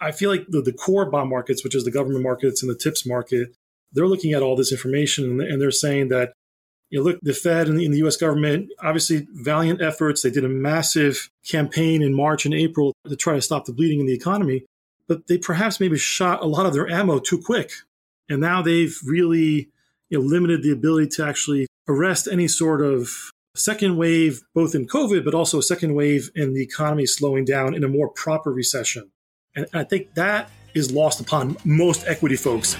I feel like the, the core bond markets, which is the government markets and the TIPS market, they're looking at all this information and they're saying that you know, look, the Fed and the, and the, U.S. government, obviously valiant efforts. They did a massive campaign in March and April to try to stop the bleeding in the economy, but they perhaps maybe shot a lot of their ammo too quick. And now they've really you know, limited the ability to actually arrest any sort of second wave, both in COVID, but also a second wave in the economy slowing down in a more proper recession. And I think that is lost upon most equity folks.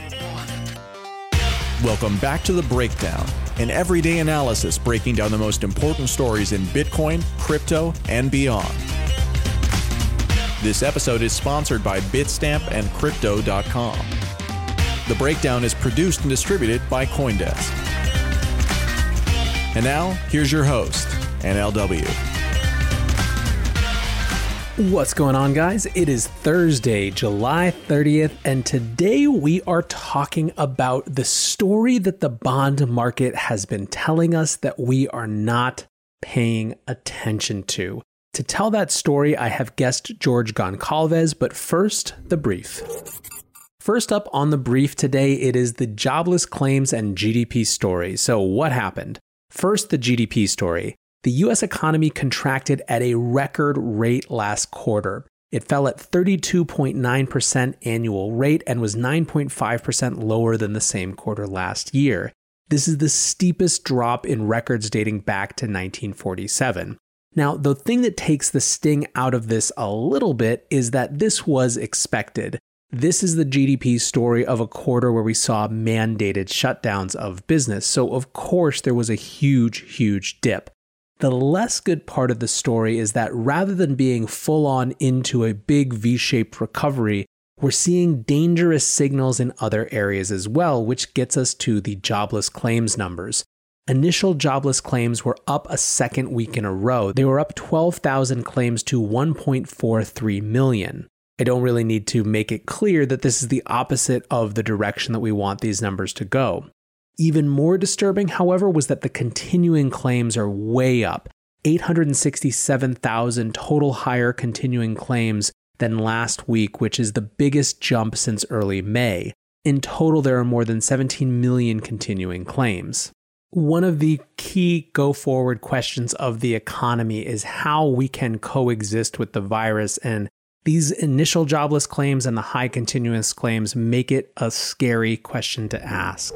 Welcome back to The Breakdown, an everyday analysis breaking down the most important stories in Bitcoin, crypto, and beyond. This episode is sponsored by Bitstamp and Crypto.com. The Breakdown is produced and distributed by Coindesk. And now, here's your host, NLW. What's going on, guys? It is Thursday, July 30th, and today we are talking about the story that the bond market has been telling us that we are not paying attention to. To tell that story, I have guest George Goncalves, but first, the brief. First up on the brief today, it is the jobless claims and GDP story. So, what happened? First, the GDP story the US economy contracted at a record rate last quarter. It fell at 32.9% annual rate and was 9.5% lower than the same quarter last year. This is the steepest drop in records dating back to 1947. Now, the thing that takes the sting out of this a little bit is that this was expected. This is the GDP story of a quarter where we saw mandated shutdowns of business. So, of course, there was a huge, huge dip. The less good part of the story is that rather than being full on into a big V shaped recovery, we're seeing dangerous signals in other areas as well, which gets us to the jobless claims numbers. Initial jobless claims were up a second week in a row. They were up 12,000 claims to 1.43 million. I don't really need to make it clear that this is the opposite of the direction that we want these numbers to go. Even more disturbing, however, was that the continuing claims are way up 867,000 total higher continuing claims than last week, which is the biggest jump since early May. In total, there are more than 17 million continuing claims. One of the key go forward questions of the economy is how we can coexist with the virus. And these initial jobless claims and the high continuous claims make it a scary question to ask.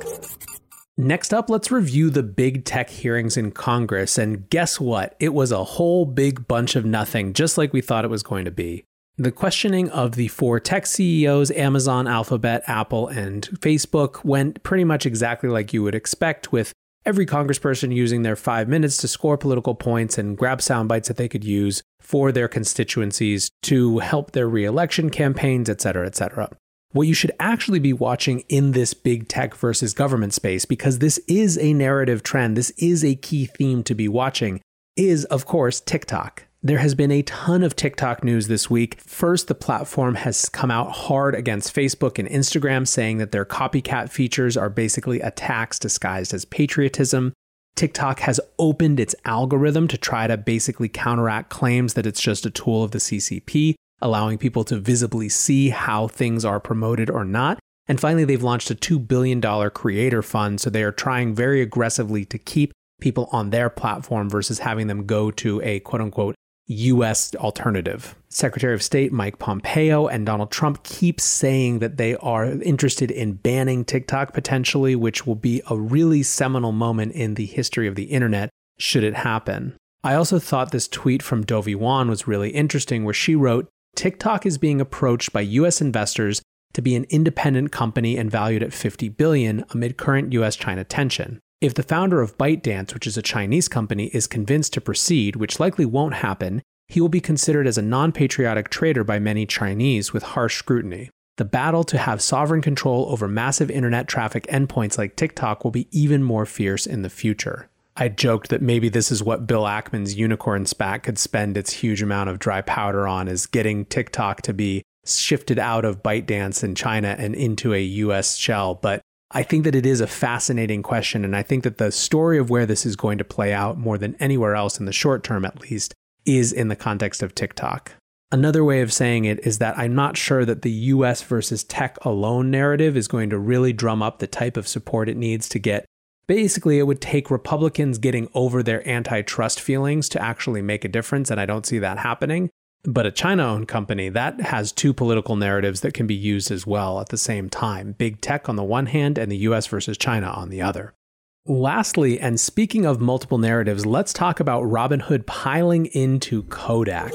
Next up, let's review the big tech hearings in Congress. And guess what? It was a whole big bunch of nothing, just like we thought it was going to be. The questioning of the four tech CEOs, Amazon, Alphabet, Apple, and Facebook, went pretty much exactly like you would expect, with every congressperson using their five minutes to score political points and grab sound bites that they could use for their constituencies to help their reelection campaigns, et cetera, et cetera what you should actually be watching in this big tech versus government space, because this is a narrative trend, this is a key theme to be watching, is of course TikTok. There has been a ton of TikTok news this week. First, the platform has come out hard against Facebook and Instagram, saying that their copycat features are basically attacks disguised as patriotism. TikTok has opened its algorithm to try to basically counteract claims that it's just a tool of the CCP allowing people to visibly see how things are promoted or not. And finally, they've launched a $2 billion creator fund. So they are trying very aggressively to keep people on their platform versus having them go to a quote unquote US alternative. Secretary of State Mike Pompeo and Donald Trump keep saying that they are interested in banning TikTok potentially, which will be a really seminal moment in the history of the internet should it happen. I also thought this tweet from Dovey Wan was really interesting, where she wrote TikTok is being approached by US investors to be an independent company and valued at 50 billion amid current US China tension. If the founder of ByteDance, which is a Chinese company, is convinced to proceed, which likely won't happen, he will be considered as a non patriotic traitor by many Chinese with harsh scrutiny. The battle to have sovereign control over massive internet traffic endpoints like TikTok will be even more fierce in the future. I joked that maybe this is what Bill Ackman's unicorn SPAC could spend its huge amount of dry powder on is getting TikTok to be shifted out of ByteDance in China and into a US shell. But I think that it is a fascinating question. And I think that the story of where this is going to play out more than anywhere else in the short term, at least, is in the context of TikTok. Another way of saying it is that I'm not sure that the US versus tech alone narrative is going to really drum up the type of support it needs to get. Basically, it would take Republicans getting over their antitrust feelings to actually make a difference, and I don't see that happening. But a China owned company, that has two political narratives that can be used as well at the same time big tech on the one hand and the US versus China on the other. Lastly, and speaking of multiple narratives, let's talk about Robinhood piling into Kodak.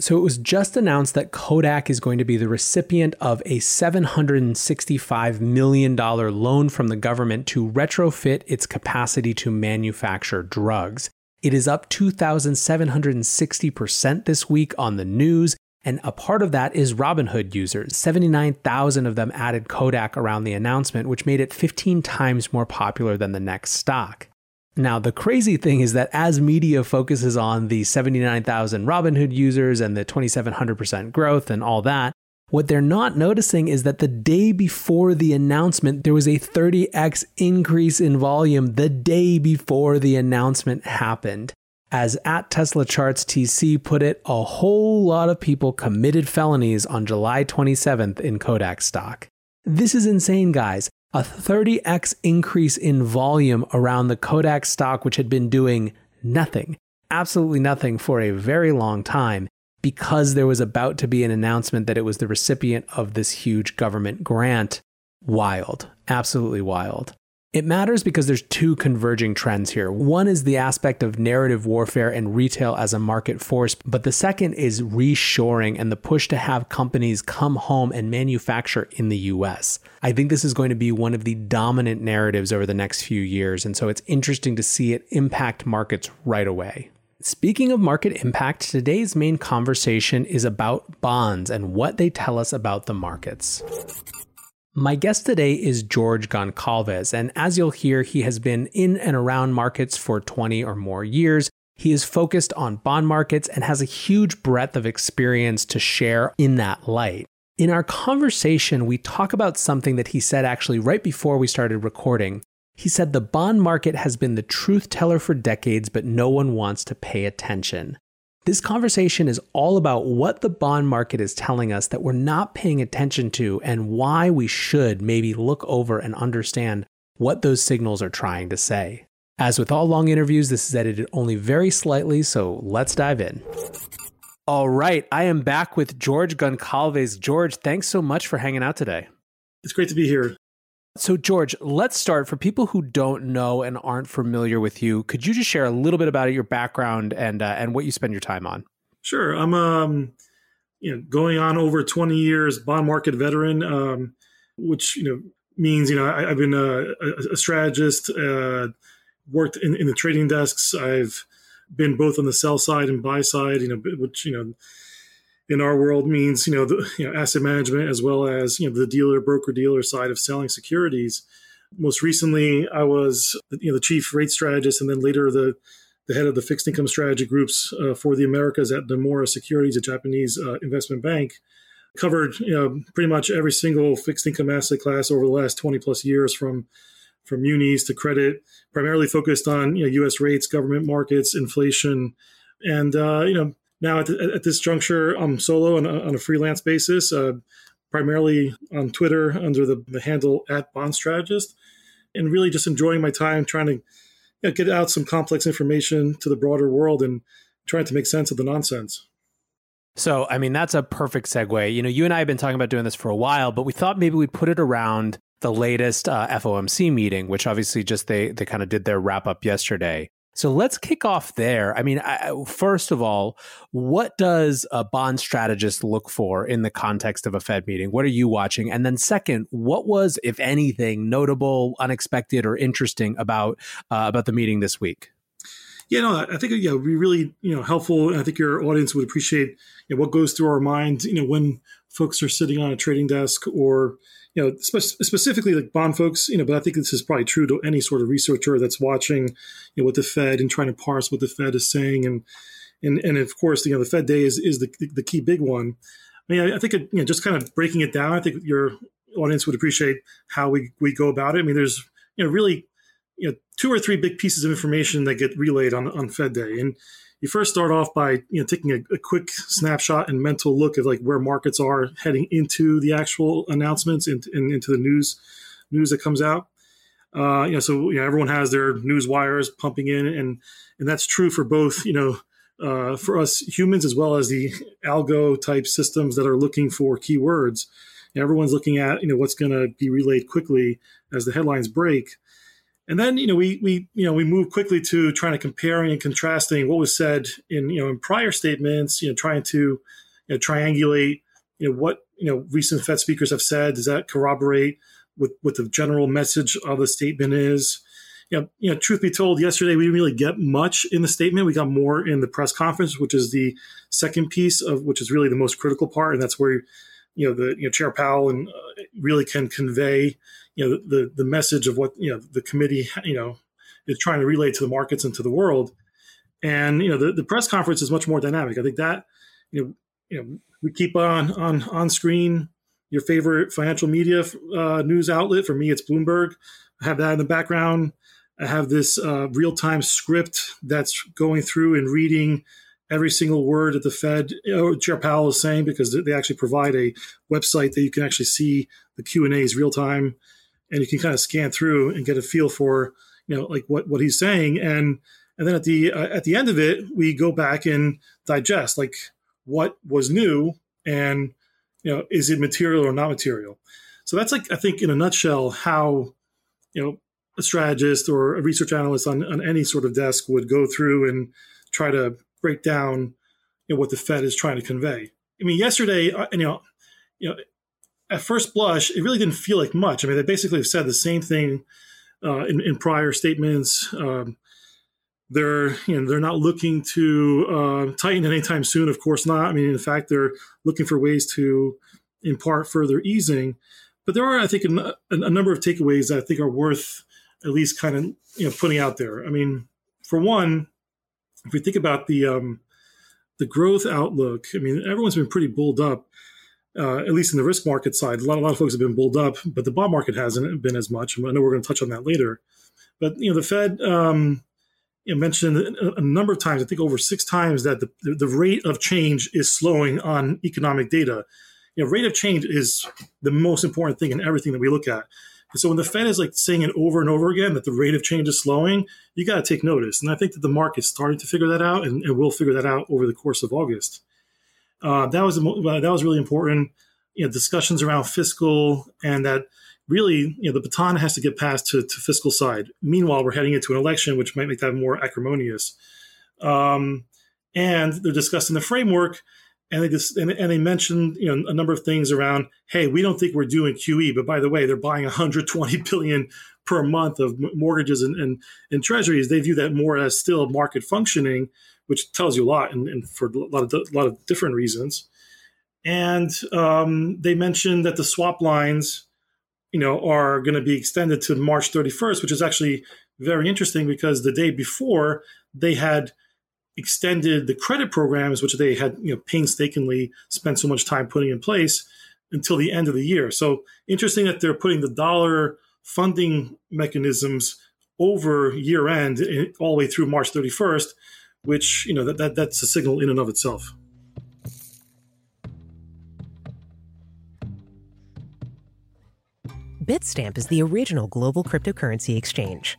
So it was just announced that Kodak is going to be the recipient of a $765 million loan from the government to retrofit its capacity to manufacture drugs. It is up 2,760% this week on the news. And a part of that is Robinhood users. 79,000 of them added Kodak around the announcement, which made it 15 times more popular than the next stock. Now, the crazy thing is that as media focuses on the 79,000 Robinhood users and the 2,700% growth and all that, what they're not noticing is that the day before the announcement, there was a 30x increase in volume the day before the announcement happened. As at Tesla Charts TC put it, a whole lot of people committed felonies on July 27th in Kodak stock. This is insane, guys. A 30x increase in volume around the Kodak stock, which had been doing nothing, absolutely nothing for a very long time, because there was about to be an announcement that it was the recipient of this huge government grant. Wild, absolutely wild. It matters because there's two converging trends here. One is the aspect of narrative warfare and retail as a market force, but the second is reshoring and the push to have companies come home and manufacture in the US. I think this is going to be one of the dominant narratives over the next few years, and so it's interesting to see it impact markets right away. Speaking of market impact, today's main conversation is about bonds and what they tell us about the markets. My guest today is George Goncalves, and as you'll hear, he has been in and around markets for 20 or more years. He is focused on bond markets and has a huge breadth of experience to share in that light. In our conversation, we talk about something that he said actually right before we started recording, he said the bond market has been the truth teller for decades, but no one wants to pay attention. This conversation is all about what the bond market is telling us that we're not paying attention to and why we should maybe look over and understand what those signals are trying to say. As with all long interviews, this is edited only very slightly, so let's dive in. All right, I am back with George Goncalves. George, thanks so much for hanging out today. It's great to be here. So, George, let's start. For people who don't know and aren't familiar with you, could you just share a little bit about your background and uh, and what you spend your time on? Sure. I'm um, you know going on over 20 years bond market veteran, um, which you know means you know I, have been a, a strategist, uh, worked in, in the trading desks. I've been both on the sell side and buy side. You know, which you know in our world means you know the you know, asset management as well as you know the dealer broker dealer side of selling securities. Most recently, I was you know the chief rate strategist, and then later the the head of the fixed income strategy groups uh, for the Americas at Nomura Securities, a Japanese uh, investment bank. Covered you know pretty much every single fixed income asset class over the last twenty plus years, from from munis to credit, primarily focused on you know U.S. rates, government markets, inflation, and uh, you know now, at, the, at this juncture, I'm solo on a, on a freelance basis, uh, primarily on Twitter under the, the, handle at Bond Strategist, and really just enjoying my time trying to you know, get out some complex information to the broader world and trying to make sense of the nonsense. So, I mean, that's a perfect segue. You know, you and I have been talking about doing this for a while, but we thought maybe we'd put it around the latest uh, FOMC meeting, which obviously just they they kind of did their wrap up yesterday. So let's kick off there. I mean, I, first of all, what does a bond strategist look for in the context of a Fed meeting? What are you watching? And then, second, what was, if anything, notable, unexpected, or interesting about uh, about the meeting this week? Yeah, no, I think yeah, would be really you know helpful, and I think your audience would appreciate you know, what goes through our mind. You know, when folks are sitting on a trading desk or you know spe- specifically like bond folks. You know, but I think this is probably true to any sort of researcher that's watching you know what the Fed and trying to parse what the Fed is saying, and and and of course you know the Fed day is is the the key big one. I mean, I, I think it, you know just kind of breaking it down. I think your audience would appreciate how we we go about it. I mean, there's you know really you know two or three big pieces of information that get relayed on on Fed Day, and you first start off by you know taking a, a, quick snapshot and mental look at like where markets are heading into the actual announcements and, and into the news news that comes out. Uh, you know, so you know everyone has their news wires pumping in, and and that's true for both you know uh, for us humans as well as the algo type systems that are looking for keywords. everyone's looking at you know what's going to be relayed quickly as the headlines break. And then, you know, we we you know we move quickly to trying to comparing and contrasting what was said in you know in prior statements. You know, trying to you know triangulate you know what you know recent Fed speakers have said. Does that corroborate with what the general message of the statement is? You know, you know, truth be told, yesterday we didn't really get much in the statement. We got more in the press conference, which is the second piece of which is really the most critical part, and that's where you know the you know Chair Powell and uh, really can convey you know the the message of what you know the committee you know is trying to relay to the markets and to the world. And you know the, the press conference is much more dynamic. I think that you know you know we keep on on on screen your favorite financial media uh, news outlet. For me, it's Bloomberg. I have that in the background. I have this uh, real time script that's going through and reading every single word that the Fed Chair Powell is saying because they actually provide a website that you can actually see the Q and A's real time and you can kind of scan through and get a feel for you know like what what he's saying. And and then at the uh, at the end of it we go back and digest like what was new and you know is it material or not material? So that's like i think in a nutshell how you know a strategist or a research analyst on, on any sort of desk would go through and try to break down you know what the fed is trying to convey i mean yesterday uh, you know you know at first blush, it really didn't feel like much. I mean, they basically have said the same thing uh, in, in, prior statements. Um, they're you know they're not looking to uh, tighten anytime soon. Of course not. I mean, in fact, they're looking for ways to impart further easing. But there are, I think, a, a number of takeaways that I think are worth at least kind of you know putting out there. I mean, for one, if we think about the um, the growth outlook, I mean, everyone's been pretty bulled up uh, at least in the risk market side, a lot, a lot of folks have been bulled up, but the bond market hasn't been as much. I know we're going to touch on that later. But you know, the Fed um, you mentioned a, a, number of times, I think over six times, that the, the rate of change is slowing on economic data. You know, rate of change is the most important thing in everything that we look at. And so when the Fed is like saying it over and over again that the rate of change is slowing, you got to take notice. And I think that the market's starting to figure that out, and, and will figure that out over the course of August. Uh, that was uh, that was really important. You know, discussions around fiscal and that really, you know, the baton has to get passed to, to fiscal side. Meanwhile, we're heading into an election, which might make that more acrimonious. Um, and they're discussing the framework, and they just and, and, they mentioned you know a number of things around. Hey, we don't think we're doing QE, but by the way, they're buying 120 billion per month of mortgages and, and, and treasuries. They view that more as still market functioning which tells you a lot, and, and for a lot of a lot of different reasons. And um, they mentioned that the swap lines, you know, are going to be extended to March 31st, which is actually very interesting because the day before they had extended the credit programs, which they had you know painstakingly spent so much time putting in place until the end of the year. So interesting that they're putting the dollar funding mechanisms over year end eh, all the way through March 31st which you know that, that that's a signal in and of itself. Bitstamp is the original global cryptocurrency exchange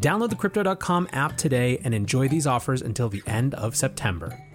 Download the Crypto.com app today and enjoy these offers until the end of September.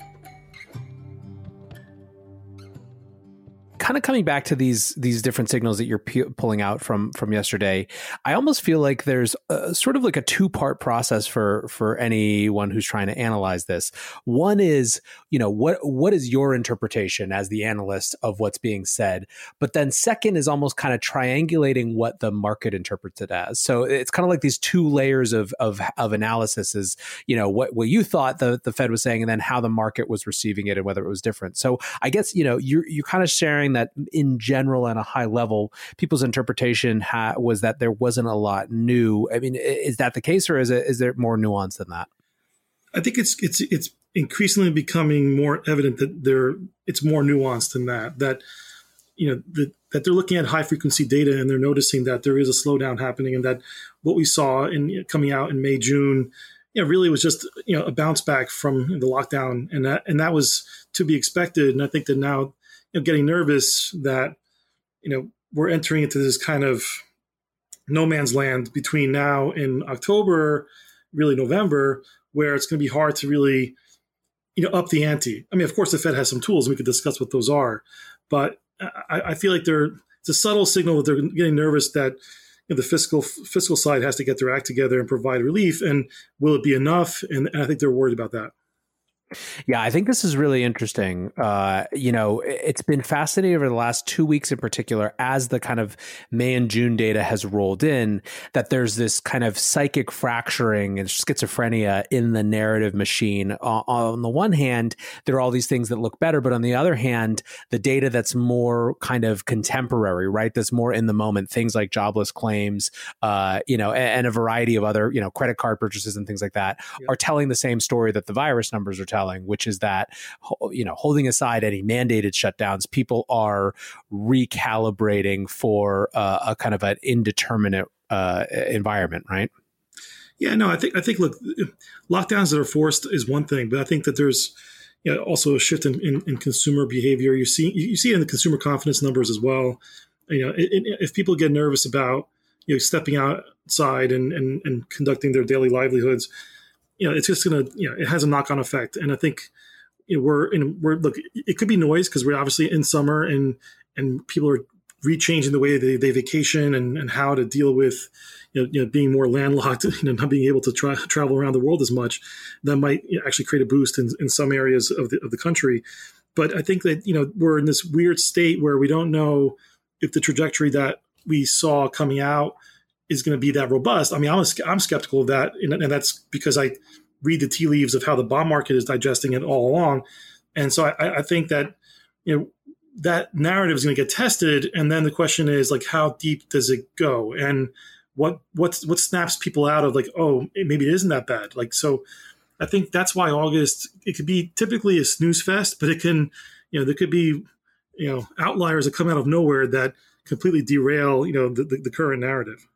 Kind of coming back to these these different signals that you're p- pulling out from from yesterday i almost feel like there's a, sort of like a two part process for for anyone who's trying to analyze this. One is you know what what is your interpretation as the analyst of what's being said? But then second is almost kind of triangulating what the market interprets it as. So it's kind of like these two layers of of, of analysis is you know what what you thought the the fed was saying and then how the market was receiving it and whether it was different. So i guess you know you're you're kind of sharing that in general at a high level, people's interpretation ha- was that there wasn't a lot new. I mean, is that the case, or is it is there more nuance than that? I think it's it's it's increasingly becoming more evident that there it's more nuanced than that. That you know the, that they're looking at high frequency data and they're noticing that there is a slowdown happening, and that what we saw in coming out in May June you know, really was just you know a bounce back from the lockdown, and that and that was to be expected. And I think that now you know, getting nervous that you know we're entering into this kind of no man's land between now and October, really November, where it's going to be hard to really you know up the ante. I mean, of course, the Fed has some tools, and we could discuss what those are, but I, I feel like they're it's a subtle signal that they're getting nervous that you know, the fiscal fiscal side has to get their act together and provide relief, and will it be enough? And, and I think they're worried about that. Yeah, I think this is really interesting. Uh, you know, it's been fascinating over the last two weeks in particular, as the kind of May and June data has rolled in, that there's this kind of psychic fracturing and schizophrenia in the narrative machine. Uh, on the one hand, there are all these things that look better, but on the other hand, the data that's more kind of contemporary, right? That's more in the moment, things like jobless claims, uh, you know, and, and, a variety of other, you know, credit card purchases and things like that are telling the same story that the virus numbers are telling which is that you know, holding aside any mandated shutdowns, people are recalibrating for uh, a kind of an indeterminate uh, environment, right? Yeah, no, I think I think look, lockdowns that are forced is one thing, but I think that there's you know, also a shift in, in, in, consumer behavior. You see you see it in the consumer confidence numbers as well. You know, it, it, if people get nervous about you know stepping outside and, and, and conducting their daily livelihoods, you know, it's just going to, you know, it has a knock on effect. And I think you know, we're in, we're, look, it could be noise because we're obviously in summer and, and people are rechanging the way they, they vacation and, and how to deal with, you know, you know, being more landlocked and you know, not being able to tra- travel around the world as much. That might you know, actually create a boost in, in some areas of the, of the country. But I think that, you know, we're in this weird state where we don't know if the trajectory that we saw coming out is going to be that robust. I mean, I'm, a, I'm skeptical of that, and, and, that's because I read the tea leaves of how the bond market is digesting it all along, and so I, I think that you know that narrative is going to get tested, and then the question is like, how deep does it go, and what what what snaps people out of like, oh, maybe it isn't that bad, like so. I think that's why August it could be typically a snooze fest, but it can, you know, there could be, you know, outliers that come out of nowhere that completely derail, you know, the, the, the current narrative.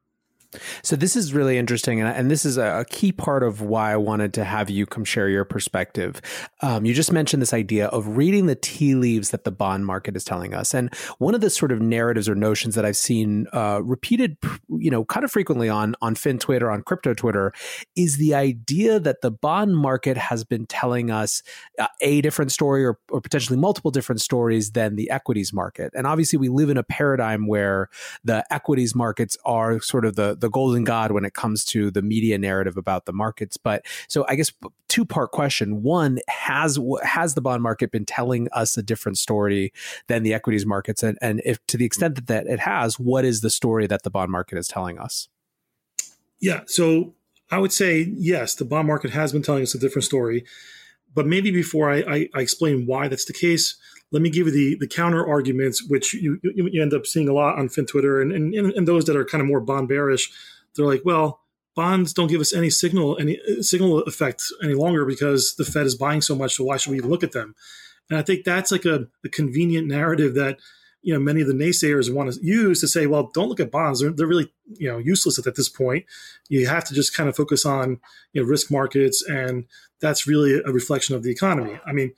So this is really interesting, and, and this is a, key part of why I wanted to have you come share your perspective. Um, you just mentioned this idea of reading the tea leaves that the bond market is telling us, and one of the sort of narratives or notions that I've seen uh, repeated, you know, kind of frequently on on Fin Twitter, on crypto Twitter, is the idea that the bond market has been telling us uh, a different story or, or potentially multiple different stories than the equities market, and obviously we live in a paradigm where the equities markets are sort of the the golden god when it comes to the media narrative about the markets. But so I guess two part question: one has has the bond market been telling us a different story than the equities markets, and and if to the extent that, that it has, what is the story that the bond market is telling us? Yeah, so I would say yes, the bond market has been telling us a different story. But maybe before I, I, I explain why that's the case, let me give you the, the counter arguments, which you, you end up seeing a lot on Fin Twitter and, and, and those that are kind of more bond bearish. They're like, well, bonds don't give us any signal, any signal effect any longer because the Fed is buying so much. So why should we look at them? And I think that's like a, a convenient narrative that you know many of the naysayers want to use to say, well, don't look at bonds; they're, they're really you know useless at, at this point. You have to just kind of focus on you know risk markets, and that's really a reflection of the economy. I mean,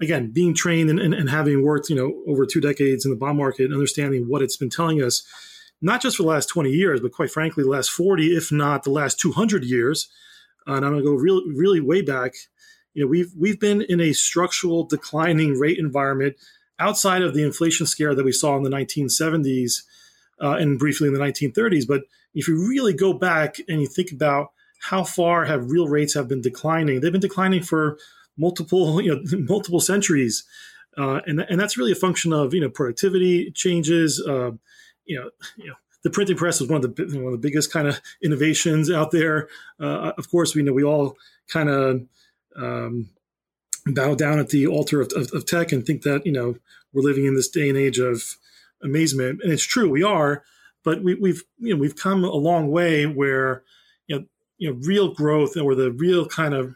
again, being trained and, and, and having worked you know over two decades in the bond market, and understanding what it's been telling us, not just for the last twenty years, but quite frankly, the last forty, if not the last two hundred years. and I'm going to go really really way back. You know, we've we've been in a structural declining rate environment outside of the inflation scare that we saw in the 1970s uh, and briefly in the 1930s. But if you really go back and you think about how far have real rates have been declining, they've been declining for multiple you know multiple centuries, uh, and and that's really a function of you know productivity changes. Uh, you know, you know the printing press was one of the one of the biggest kind of innovations out there. Uh, of course, we know we all kind of um, bow down at the altar of, of, of, tech and think that you know we're living in this day and age of amazement and it's true we are but we, have you know we've come a long way where you know you know real growth or the real kind of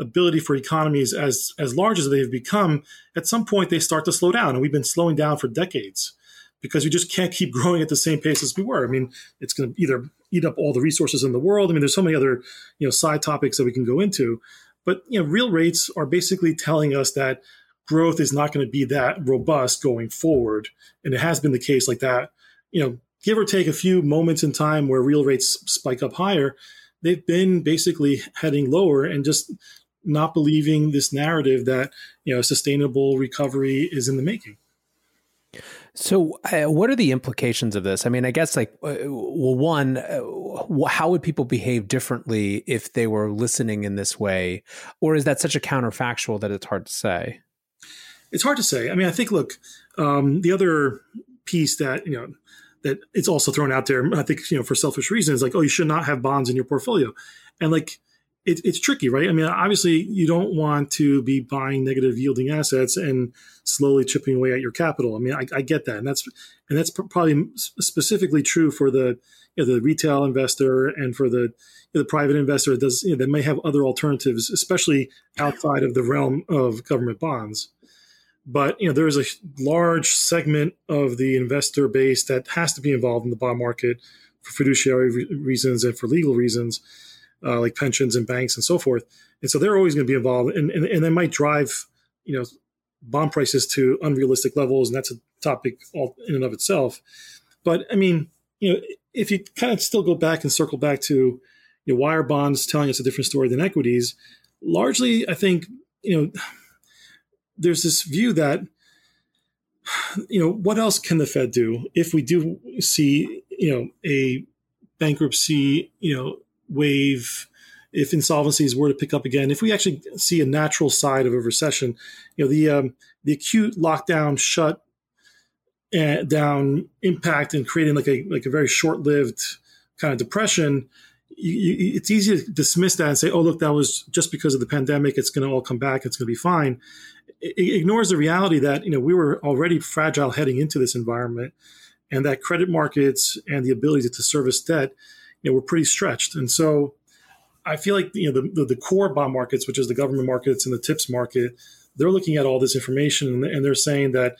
ability for economies as as large as they've become at some point they start to slow down. And we've been slowing down for decades because we just can't keep growing at the same pace as we were. I mean it's going to either eat up all the resources in the world. I mean there's so many other you know side topics that we can go into. But you know, real rates are basically telling us that growth is not going to be that robust going forward, and it has been the case like that. You know, give or take a few moments in time where real rates spike up higher, they've been basically heading lower and just not believing this narrative that you know sustainable recovery is in the making. So, uh, what are the implications of this? I mean, I guess like, uh, well, one, uh, how would people behave differently if they were listening in this way, or is that such a counterfactual that it's hard to say? It's hard to say. I mean, I think look, um, the other piece that you know that it's also thrown out there, I think you know for selfish reasons, like oh, you should not have bonds in your portfolio, and like it, it's tricky, right? I mean, obviously, you don't want to be buying negative yielding assets and slowly chipping away at your capital. I mean, I, I get that, and that's and that's probably specifically true for the you know, the retail investor and for the you know, the private investor that does you know, that may have other alternatives, especially outside of the realm of government bonds. But you know, there is a large segment of the investor base that has to be involved in the bond market for fiduciary re- reasons and for legal reasons uh, like pensions and banks and so forth. And so they're always going to be involved, and, and and they might drive you know bond prices to unrealistic levels, and that's a topic all in and of itself. But I mean, you know, if you kind of still go back and circle back to you know, why are bonds telling us a different story than equities? Largely, I think you know there's this view that you know what else can the Fed do if we do see you know a bankruptcy you know wave if insolvencies were to pick up again, if we actually see a natural side of a recession, you know, the um, the acute lockdown shut uh, down impact and creating like a like a very short lived kind of depression. You, you, it's easy to dismiss that and say, "Oh, look, that was just because of the pandemic. It's going to all come back. It's going to be fine." It, it ignores the reality that you know we were already fragile heading into this environment, and that credit markets and the ability to service debt you know, were pretty stretched. And so I feel like you know the, the, the, core bond markets, which is the government markets and the TIPS market, they're looking at all this information and, they're saying that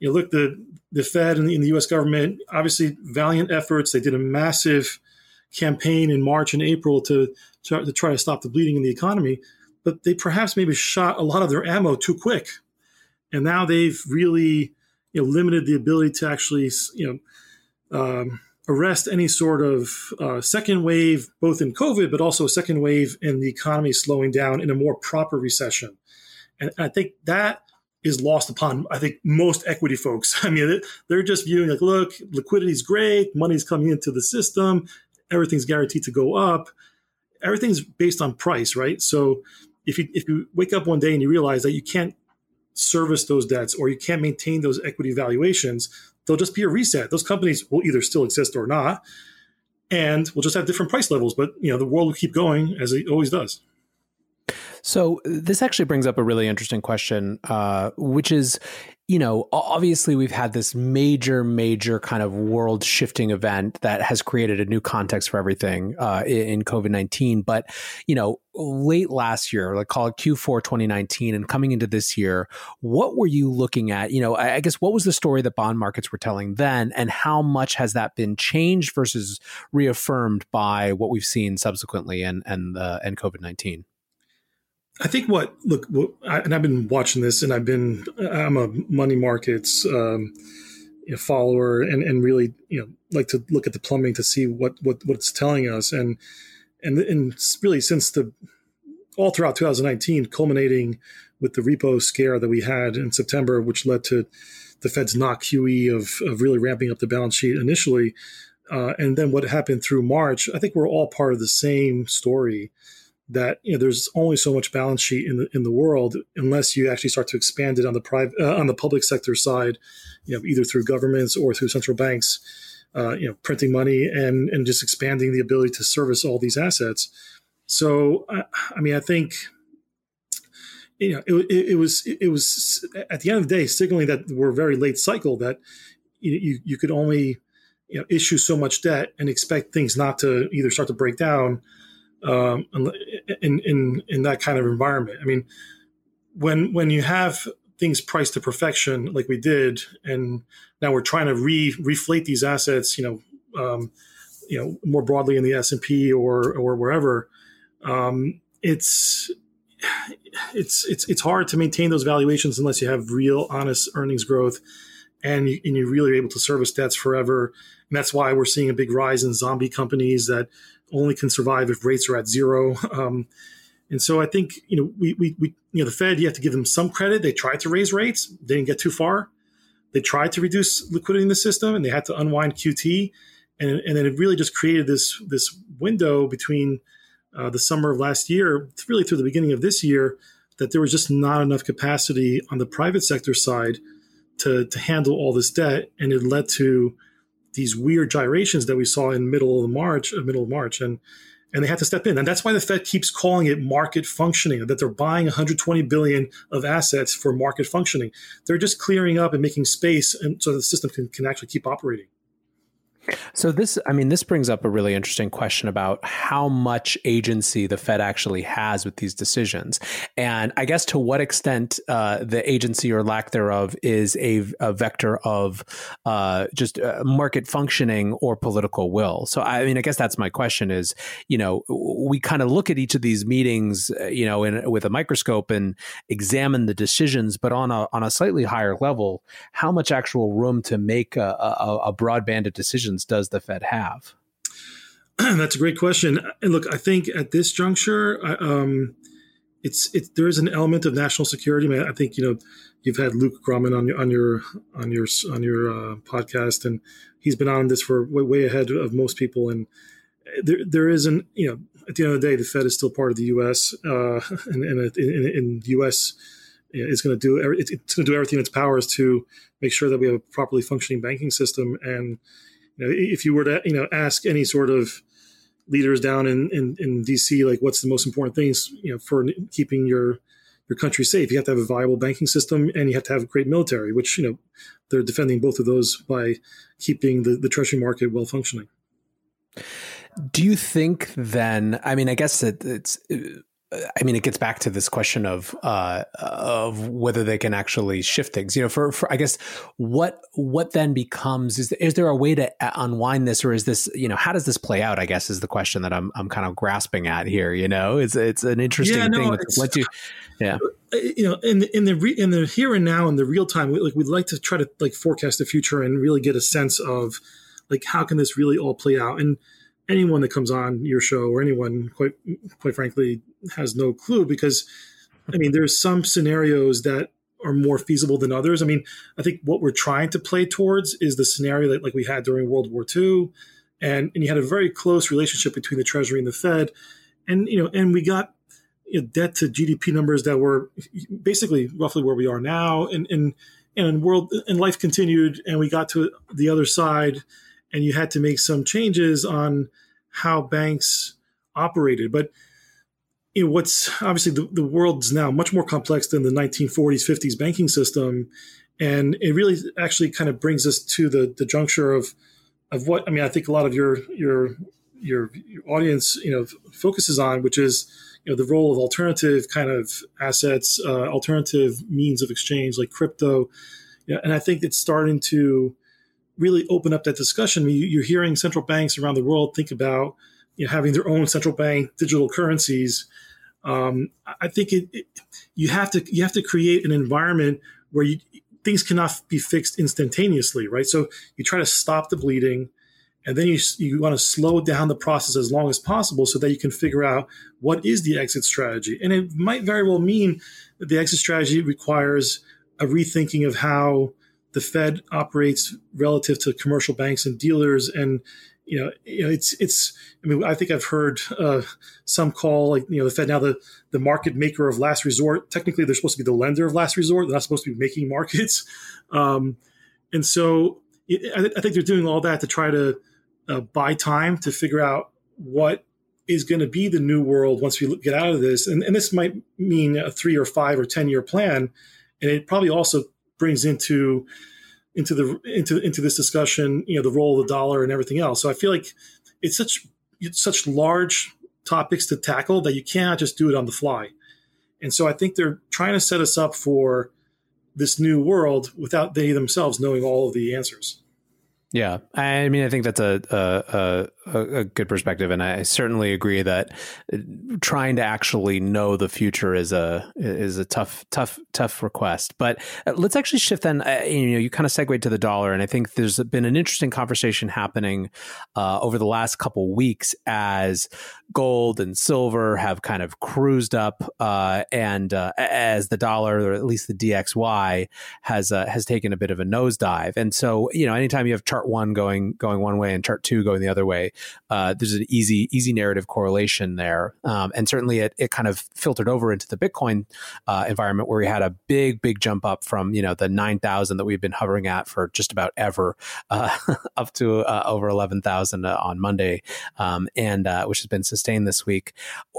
you know look the the Fed and the, and the, U.S. government obviously valiant efforts. They did a massive campaign in March and April to to, to try to stop the bleeding in the economy, but they perhaps maybe shot a lot of their ammo too quick, and now they've really you know limited the ability to actually you know um, arrest any sort of uh, second wave, both in COVID, but also second wave in the economy slowing down in a more proper recession. And I think that is lost upon, I think, most equity folks. I mean, they're just viewing like, look, liquidity is great, money's coming into the system. everything's guaranteed to go up. Everything's based on price, right? So if you if you wake up one day and you realize that you can't service those debts or you can't maintain those equity valuations, there'll just be a reset. Those companies will either still exist or not, and we'll just have different price levels. But you know, the world will keep going as it always does. So this actually brings up a really interesting question, uh, which is, you know, obviously we've had this major, major kind of world shifting event that has created a new context for everything uh, in COVID nineteen. But you know, late last year, like call it Q4 2019, and coming into this year, what were you looking at? You know, I guess what was the story that bond markets were telling then, and how much has that been changed versus reaffirmed by what we've seen subsequently and and uh, and COVID nineteen? I think what look, what, I, and I've been watching this, and I've been I'm a money markets um, you know, follower, and and really you know like to look at the plumbing to see what what what it's telling us, and and and really since the all throughout 2019, culminating with the repo scare that we had in September, which led to the Fed's not QE of of really ramping up the balance sheet initially, uh, and then what happened through March. I think we're all part of the same story that you know there's only so much balance sheet in the in the world unless you actually start to expand it on the private uh, on the public sector side, you know either through governments or through central banks, uh, you know printing money and and just expanding the ability to service all these assets. So I, I mean I think you know it, it, it, was it was at the end of the day signaling that we're very late cycle that you you, could only you know issue so much debt and expect things not to either start to break down um, in in in that kind of environment. I mean, when when you have things priced to perfection like we did, and now we're trying to re reflate these assets, you know, um, you know, more broadly in the S and P or or wherever, um, it's it's it's it's hard to maintain those valuations unless you have real honest earnings growth and you, and you really are able to service debts forever. And that's why we're seeing a big rise in zombie companies that only can survive if rates are at zero. Um, and so I think you know we, we, we you know the Fed you have to give them some credit. They tried to raise rates, they didn't get too far. They tried to reduce liquidity in the system, and they had to unwind QT, and and then it really just created this this window between uh, the summer of last year, really through the beginning of this year, that there was just not enough capacity on the private sector side to to handle all this debt, and it led to these weird gyrations that we saw in middle of March, uh, middle of March, and and they had to step in, and that's why the Fed keeps calling it market functioning. That they're buying 120 billion of assets for market functioning. They're just clearing up and making space, and so the system can, can actually keep operating. So this, I mean, this brings up a really interesting question about how much agency the Fed actually has with these decisions, and I guess to what extent uh, the agency or lack thereof is a, a vector of uh, just uh, market functioning or political will. So I mean, I guess that's my question: is you know, we kind of look at each of these meetings, uh, you know, in, with a microscope and examine the decisions, but on a on a slightly higher level, how much actual room to make a, a, a broad band decisions does the Fed have? That's a great question. And look, I think at this juncture, um, it's it, there is an element of national security. I, mean, I think you know you've had Luke Gromen on your on your on your on your uh, podcast, and he's been on this for way, way ahead of most people. And there there is an you know at the end of the day, the Fed is still part of the U.S. Uh, and, and U.S. is going to do it's going to do everything in its powers to make sure that we have a properly functioning banking system and you know, if you were to you know ask any sort of leaders down in, in, in DC, like what's the most important things you know for keeping your your country safe, you have to have a viable banking system and you have to have a great military, which you know they're defending both of those by keeping the, the treasury market well functioning. Do you think then? I mean, I guess it, it's I mean, it gets back to this question of uh, of whether they can actually shift things. You know, for, for I guess what what then becomes is is there a way to unwind this, or is this you know how does this play out? I guess is the question that I'm I'm kind of grasping at here. You know, it's it's an interesting yeah, no, thing. You, yeah, uh, you know, in the, in the re, in the here and now in the real time, we, like we'd like to try to like forecast the future and really get a sense of like how can this really all play out and anyone that comes on your show or anyone quite quite frankly has no clue because I mean there's some scenarios that are more feasible than others. I mean, I think what we're trying to play towards is the scenario that like we had during World War II, and and you had a very close relationship between the Treasury and the Fed, and you know, and we got you know, debt to GDP numbers that were basically roughly where we are now, and and and world and life continued, and we got to the other side, and you had to make some changes on how banks operated, but what's obviously the, the world's now much more complex than the 1940s 50s banking system and it really actually kind of brings us to the the juncture of of what I mean. I think a lot of your your your, your audience you know focuses on, which is you know the role of alternative kind of assets, uh, alternative means of exchange like crypto, yeah, and I think it's starting to really open up that discussion. I mean, you're hearing central banks around the world think about you know, having their own central bank digital currencies. Um, I think it, it, you have to you have to create an environment where you things cannot be fixed instantaneously, right? So you try to stop the bleeding, and then you you want to slow down the process as long as possible so that you can figure out what is the exit strategy. And it might very well mean that the exit strategy requires a rethinking of how the Fed operates relative to commercial banks and dealers, and you know, you know, it's it's. I mean, I think I've heard uh, some call like you know the Fed now the the market maker of last resort. Technically, they're supposed to be the lender of last resort. They're not supposed to be making markets, um, and so it, I, think they're doing all that to try to uh, buy time to figure out what is going to be the new world once we get out of this. And, and this might mean a three or five or ten year plan, and it probably also brings into into the into into this discussion, you know, the role of the dollar and everything else. So I feel like it's such it's such large topics to tackle that you cannot just do it on the fly. And so I think they're trying to set us up for this new world without they themselves knowing all of the answers. Yeah, I mean, I think that's a, a a, a, good perspective, and I certainly agree that uh, trying to actually know the future is a is a tough tough tough request. But uh, let's actually shift then. Uh, you know, you kind of segued to the dollar, and I think there's been an interesting conversation happening uh, over the last couple weeks as gold and silver have kind of cruised up, uh, and uh, as the dollar, or at least the DXY, has has taken a bit of a nosedive. And so, you know, anytime you have chart one going going one way and chart two going the other way uh, there's an easy easy narrative correlation there, um, and certainly it, it kind of filtered over into the Bitcoin uh, environment where we had a big big jump up from you know the nine thousand that we've been hovering at for just about ever uh, up to uh, over eleven thousand uh, on Monday, um, and uh, which has been sustained this week.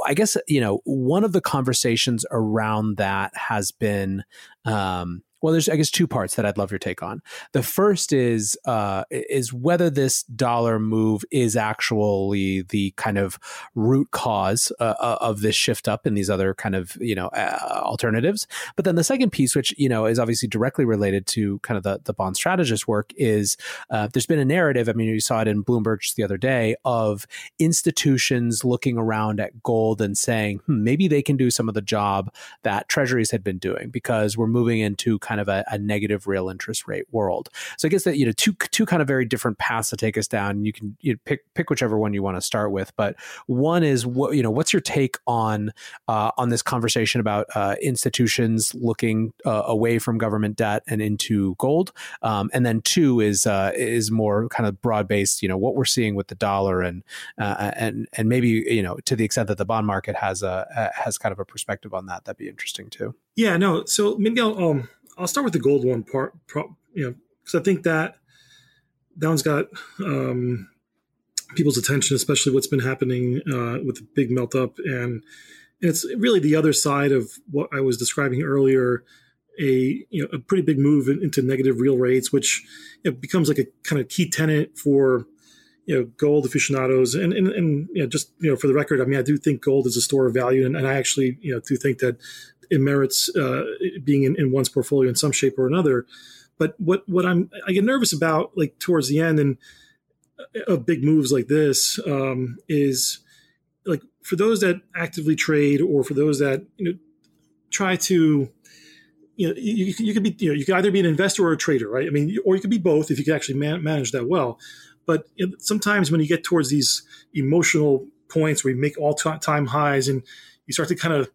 I guess you know one of the conversations around that has been. Um, well, there's I guess two parts that I'd love your take on. The first is uh, is whether this dollar move is actually the kind of root cause uh, uh, of this shift up in these other kind of you know uh, alternatives. But then the second piece, which you know is obviously directly related to kind of the the bond strategist work, is uh, there's been a narrative. I mean, you saw it in Bloomberg just the other day of institutions looking around at gold and saying hmm, maybe they can do some of the job that treasuries had been doing because we're moving into kind of a, a, negative real interest rate world. So I guess that you know two two kind of very different paths to take us down. You can you pick pick whichever one you want to start with. But one is what you know what's your take on uh, on this conversation about uh, institutions looking uh, away from government debt and into gold, um, and then two is uh, is more kind of broad based. You know what we're seeing with the dollar and uh, and and maybe you know to the extent that the bond market has a has kind of a perspective on that. That'd be interesting too. Yeah, no. So maybe I'll um, I'll start with the gold one part, you know, because I think that that one's got um, people's attention, especially what's been happening uh, with the big melt up, and, and it's really the other side of what I was describing earlier. A you know a pretty big move into negative real rates, which you know, becomes like a kind of key tenant for you know gold aficionados and and, and you know, just you know for the record i mean i do think gold is a store of value and, and i actually you know do think that it merits uh, being in, in, one's portfolio in some shape or another. But what what I'm I get nervous about like towards the end and uh, of big moves like this um, is like for those that actively trade or for those that you know try to you know you, you could be you know you could either be an investor or a trader right i mean or you could be both if you could actually man- manage that well but sometimes when you get towards these emotional points where you make all time highs and you start to kind of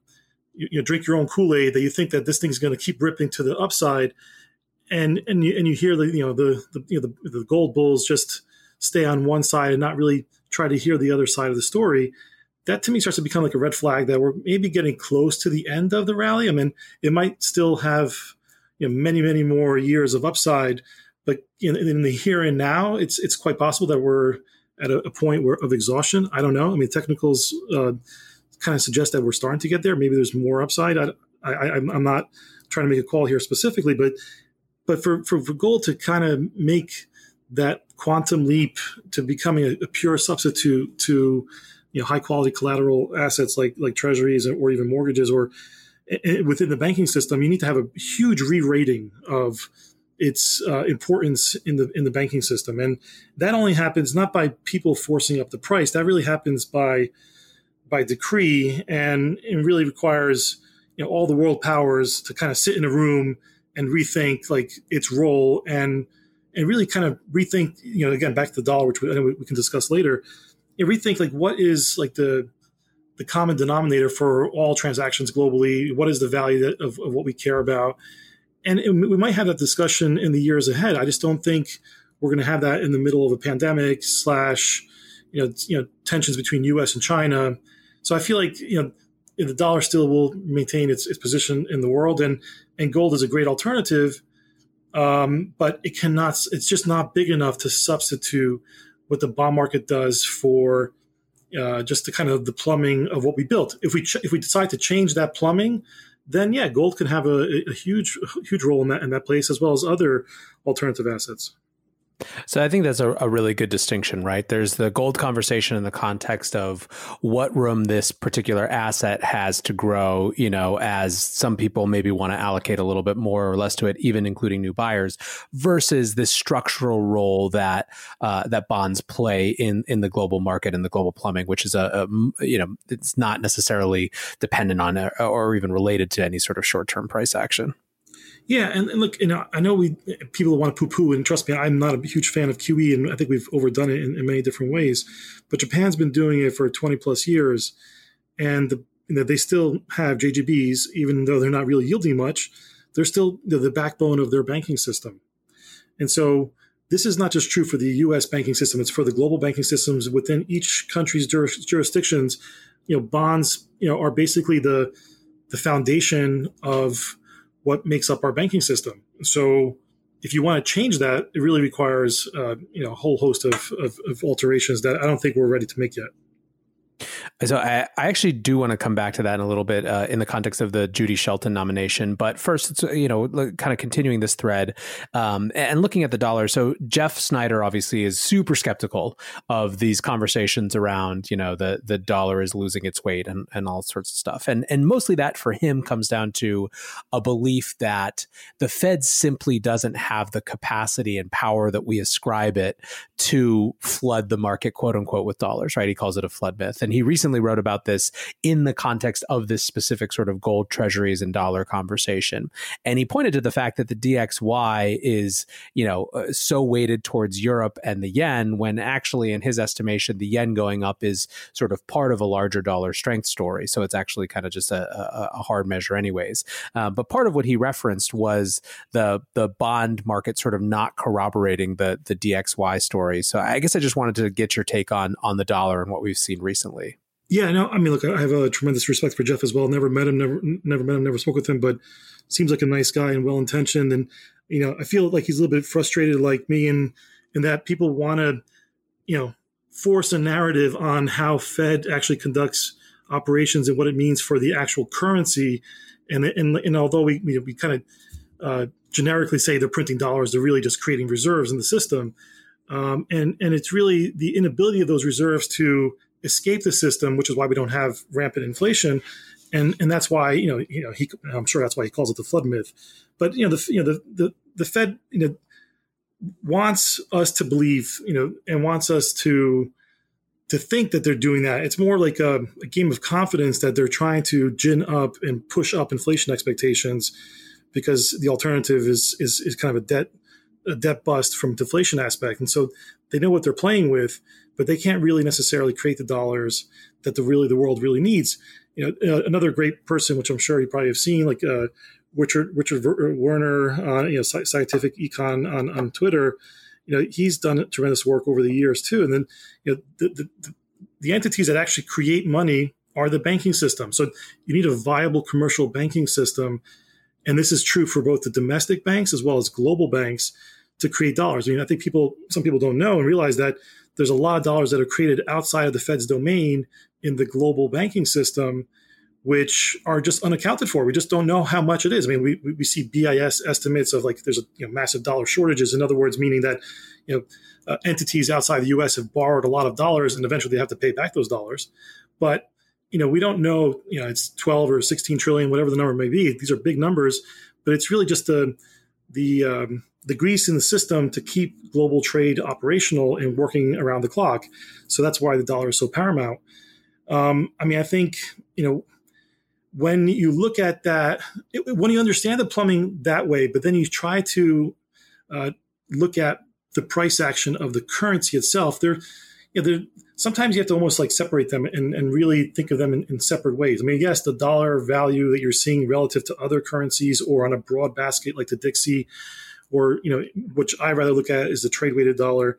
you, you know, drink your own Kool Aid that you think that this thing's going to keep ripping to the upside, and and you, and you hear the you know the the, you know, the, the gold bulls just stay on one side and not really try to hear the other side of the story, that to me starts to become like a red flag that we're maybe getting close to the end of the rally. I mean, it might still have you know many many more years of upside, but in, in the here and now, it's it's quite possible that we're at a, a point where of exhaustion. I don't know. I mean, technicals uh, kind of suggest that we're starting to get there. Maybe there's more upside. I, I, I'm not trying to make a call here specifically, but but for, for, for gold to kind of make that quantum leap to becoming a, a pure substitute to you know high quality collateral assets like like treasuries or even mortgages or within the banking system, you need to have a huge re-rating of its uh, importance in the in the banking system, and that only happens not by people forcing up the price. That really happens by by decree, and it really requires you know all the world powers to kind of sit in a room and rethink like its role and and really kind of rethink you know again back to the dollar, which we, we can discuss later. Know, rethink like what is like the the common denominator for all transactions globally. What is the value that, of, of what we care about? And it, we might have that discussion in the years ahead. I just don't think we're going to have that in the middle of a pandemic slash, you know, you know, tensions between U.S. and China. So I feel like you know the dollar still will maintain its, its position in the world, and and gold is a great alternative, um, but it cannot. It's just not big enough to substitute what the bond market does for uh, just the kind of the plumbing of what we built. If we ch- if we decide to change that plumbing, then yeah, gold can have a, a huge huge role in that in that place as well as other alternative assets. So I think that's a, a, really good distinction, right? There's the gold conversation in the context of what room this particular asset has to grow, you know, as some people maybe want to allocate a little bit more or less to it, even including new buyers, versus this structural role that uh, that bonds play in in the global market and the global plumbing, which is a, a you know, it's not necessarily dependent on or even related to any sort of short term price action. Yeah, and, and, look, you know, I know we people want to poo-poo, and trust me, I'm not a huge fan of QE, and I think we've overdone it in, in many different ways. But Japan's been doing it for 20 plus years, and the, you know, they still have JGBs, even though they're not really yielding much. They're still the, the backbone of their banking system, and so this is not just true for the U.S. banking system; it's for the global banking systems within each country's juris, jurisdictions. You know, bonds, you know, are basically the the foundation of what makes up our banking system. So if you want to change that, it really requires uh, you know a whole host of, of, of alterations that I don't think we're ready to make yet. So I, I actually do want to come back to that in a little bit uh, in the context of the Judy Shelton nomination. But first, it's you know kind of continuing this thread um, and looking at the dollar. So Jeff Snyder obviously is super skeptical of these conversations around you know the the dollar is losing its weight and, and all sorts of stuff. And and mostly that for him comes down to a belief that the Fed simply doesn't have the capacity and power that we ascribe it to flood the market, quote unquote, with dollars. Right? He calls it a flood myth, and he recently recently wrote about this in the context of this specific sort of gold treasuries and dollar conversation. And he pointed to the fact that the DXY is, you know, uh, so weighted towards Europe and the yen when actually, in his estimation, the yen going up is sort of part of a larger dollar strength story. So it's actually kind of just a, a, a hard measure, anyways. Uh, but part of what he referenced was the the bond market sort of not corroborating the the DXY story. So I guess I just wanted to get your take on on the dollar and what we've seen recently. Yeah, no, I mean, look, I have a tremendous respect for Jeff as well. Never met him, never, never met him, never spoke with him, but seems like a nice guy and well intentioned. And you know, I feel like he's a little bit frustrated, like me, in in that people want to, you know, force a narrative on how Fed actually conducts operations and what it means for the actual currency. And and, and although we we, we kind of uh, generically say they're printing dollars, they're really just creating reserves in the system. Um, and and it's really the inability of those reserves to escape the system, which is why we don't have rampant inflation. And, and that's why you know you know he I'm sure that's why he calls it the flood myth, but you know the you know the the, the Fed you know wants us to believe you know and wants us to to think that they're doing that. It's more like a, a, game of confidence that they're trying to gin up and push up inflation expectations because the alternative is is, is kind of a debt a debt bust from deflation aspect. And so they know what they're playing with but they can't really necessarily create the dollars that the really the world really needs. You know, uh, another great person, which I'm sure you probably have seen, like uh, Richard Richard Werner, uh, you know, scientific econ on on Twitter. you know, he's done tremendous work over the years too. And then, you know, the, the, the entities that actually create money are the banking system. So you need a viable commercial banking system. And this is true for both the domestic banks as well as global banks to create dollars. I mean, I think people, some people don't know and realize that there's a lot of dollars that are created outside of the Fed's domain in the global banking system, which are just unaccounted for. We just don't know how much it is. I mean, we, we see BIS estimates of like there's a you know, massive dollar shortages. In other words, meaning that you know uh, entities outside the U.S. have borrowed a lot of dollars and eventually they have to pay back those dollars. But you know, we don't know. You know, it's 12 or 16 trillion, whatever the number may be. These are big numbers, but it's really just the the um, the grease in the system to keep global trade operational and working around the clock. So that's why the dollar is so paramount. Um, I mean, I think you know when you look at that, it, when you understand the plumbing that way, but then you try to uh, look at the price action of the currency itself, there, you know, there, sometimes you have to almost like separate them and, and really think of them in, in, separate ways. I mean, yes, the dollar value that you're seeing relative to other currencies or on a broad basket like the DXY or you know, which I rather look at is the trade weighted dollar.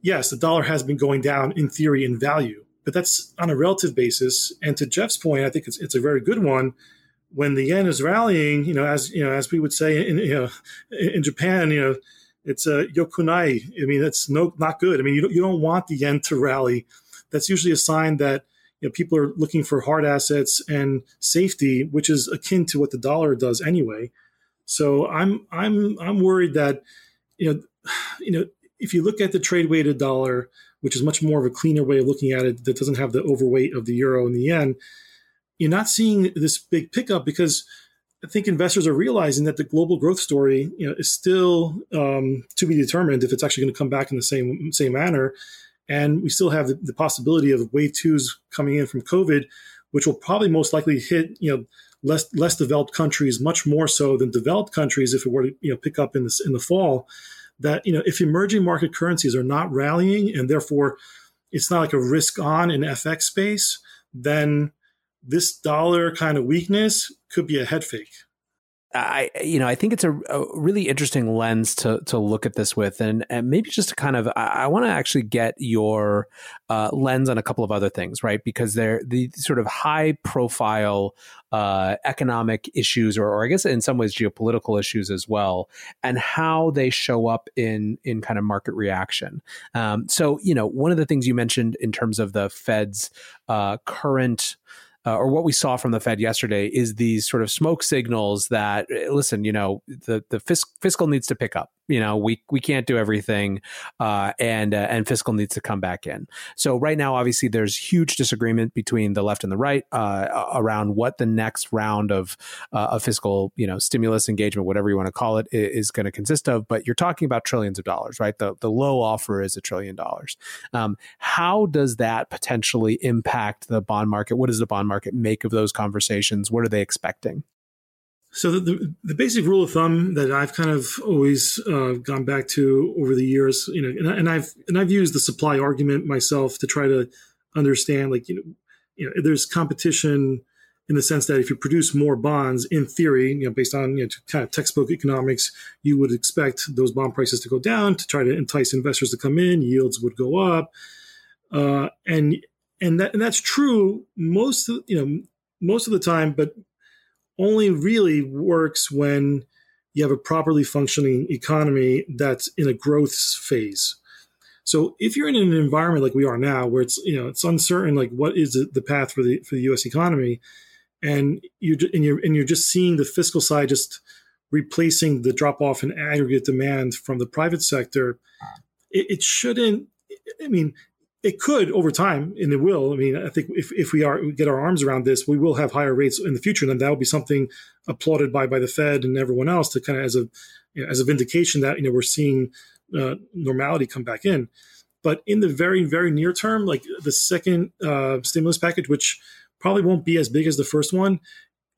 Yes, the dollar has been going down in theory in value, but that's on a relative basis. And to Jeff's point, I think it's it's a very good one. When the yen is rallying, you know, as you know, as we would say in you know, in Japan, you know, it's a yokunai. I mean, that's no not good. I mean, you don't, you don't want the yen to rally. That's usually a sign that you know people are looking for hard assets and safety, which is akin to what the dollar does anyway. So I'm I'm I'm worried that you know you know if you look at the trade weighted dollar, which is much more of a cleaner way of looking at it that doesn't have the overweight of the euro and the yen, you're not seeing this big pickup because I think investors are realizing that the global growth story you know, is still um, to be determined if it's actually going to come back in the same same manner. And we still have the, the possibility of wave twos coming in from COVID, which will probably most likely hit you know less less developed countries much more so than developed countries if it were to you know pick up in this in the fall that you know if emerging market currencies are not rallying and therefore it's not like a risk on in FX space then this dollar kind of weakness could be a head fake I you know I think it's a, a, really interesting lens to to look at this with, and, and maybe just to kind of I, I want to actually get your uh, lens on a couple of other things, right? Because they're the sort of high profile uh, economic issues, or, or I guess in some ways geopolitical issues as well, and how they show up in in kind of market reaction. Um, so you know one of the things you mentioned in terms of the Fed's uh, current uh, or what we saw from the Fed yesterday is these sort of smoke signals that eh, listen, you know, the the fiscal needs to pick up. You know, we we can't do everything, uh, and uh, and fiscal needs to come back in. So right now, obviously, there's huge disagreement between the left and the right uh, around what the next round of uh, of fiscal, you know, stimulus engagement, whatever you want to call it, is going to consist of. But you're talking about trillions of dollars, right? The the low offer is a trillion dollars. Um, how does that potentially impact the bond market? What does the bond market make of those conversations? What are they expecting? So the, the, basic rule of thumb that I've kind of always uh, gone back to over the years, you know, and, and, I've and I've used the supply argument myself to try to understand, like you know, you know, there's competition in the sense that if you produce more bonds, in theory, you know, based on you know kind of textbook economics, you would expect those bond prices to go down to try to entice investors to come in. Yields would go up, uh, and and that and that's true most of, you know most of the time, but only really works when you have a properly functioning economy that's in a growth phase. So if you're in an environment like we are now, where it's you know it's uncertain, like what is the path for the for the U.S. economy, and you and you're and you're just seeing the fiscal side just replacing the drop off in aggregate demand from the private sector, it, it shouldn't. I mean, it could over time, and it will. I mean, I think if, if we are we get our arms around this, we will have higher rates in the future, and then that will be something applauded by by the Fed and everyone else to kind of as a you know, as a vindication that you know we're seeing uh, normality come back in. But in the very very near term, like the second uh, stimulus package, which probably won't be as big as the first one,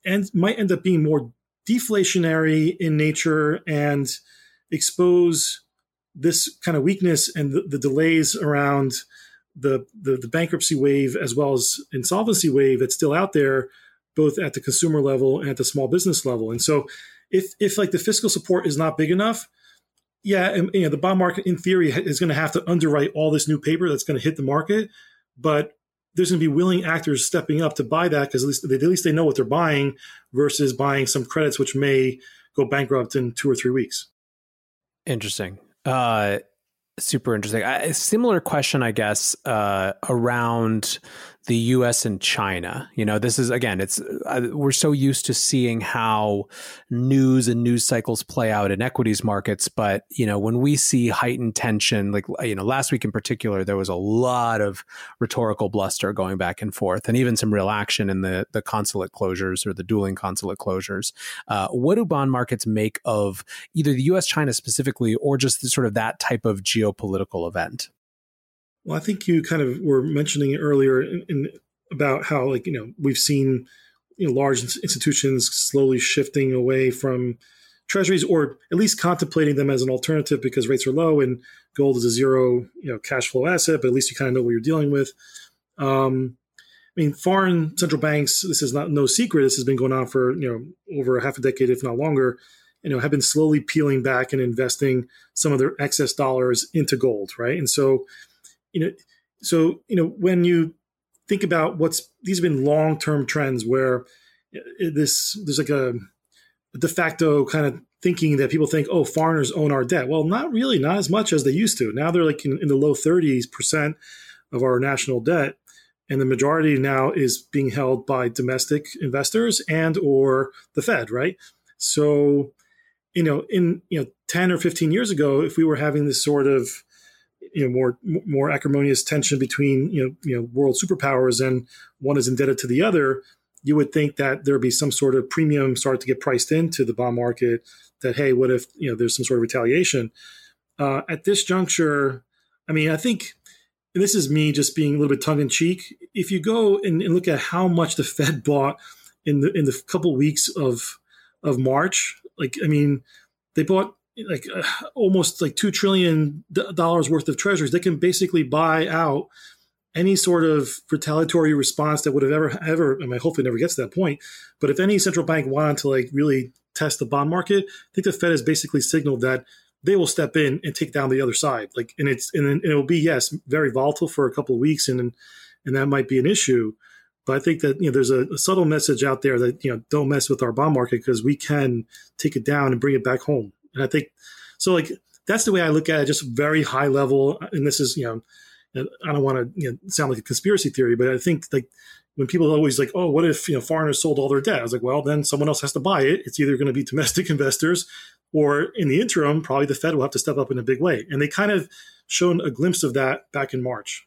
and might end up being more deflationary in nature and expose this kind of weakness and the, the delays around the, the, the bankruptcy wave as well as insolvency wave that's still out there, both at the consumer level and at the small business level. And so, if if like the fiscal support is not big enough, yeah, and, you know, the bond market in theory is going to have to underwrite all this new paper that's going to hit the market, but there's going to be willing actors stepping up to buy that because at least they, at least they know what they're buying versus buying some credits which may go bankrupt in two or three weeks. Interesting. Uh, super interesting. A similar question, I guess, uh, around the U.S. and China. You know, this is again, it's uh, we're so used to seeing how news and news cycles play out in equities markets, but you know, when we see heightened tension, like you know, last week in particular, there was a lot of rhetorical bluster going back and forth, and even some real action in the the consulate closures or the dueling consulate closures. Uh, what do bond markets make of either the U.S. China specifically, or just the, sort of that type of geopolitical event? Well, I think you kind of were mentioning earlier in, in, about how, like, you know, we've seen you know, large institutions slowly shifting away from treasuries or at least contemplating them as an alternative because rates are low and gold is a zero, you know, cash flow asset, but at least you kind of know what you're dealing with. Um, I mean, foreign central banks, this is not no secret. This has been going on for, you know, over half a decade, if not longer, you know, have been slowly peeling back and investing some of their excess dollars into gold, right? And so, you know, so you know when you think about what's these have been long term trends where uh, this there's like a, a de facto kind of thinking that people think, oh, foreigners own our debt. Well, not really, not as much as they used to. Now they're like in, in the low 30s percent of our national debt and the majority now is being held by domestic investors and or the fed right so you know in you know 10 or 15 years ago if we were having this sort of you know more more acrimonious tension between you know you know world superpowers and one is indebted to the other, you would think that there'd be some sort of premium start to get priced into the bond market. That hey, what if you know there's some sort of retaliation? Uh, at this juncture, I mean, I think this is me just being a little bit tongue in cheek. If you go and, and look at how much the Fed bought in the in the couple weeks of of March, like I mean, they bought like uh, almost like two trillion dollars worth of treasuries. They can basically buy out any sort of retaliatory response that would have ever ever. I mean, hopefully, never gets to that point. But if any central bank wanted to like really test the bond market, I think the Fed has basically signaled that they will step in and take down the other side. Like, and it's and it will be yes, very volatile for a couple of weeks, and and that might be an issue. But I think that you know there's a, a subtle message out there that you know don't mess with our bond market because we can take it down and bring it back home. And I think so. Like that's the way I look at it, just very high level. And this is you know, I don't want to you know, sound like a conspiracy theory, but I think like when people are always like, oh, what if you know foreigners sold all their debt? I was like, well, then someone else has to buy it. It's either going to be domestic investors, or in the interim, probably the Fed will have to step up in a big way. And they kind of shown a glimpse of that back in March.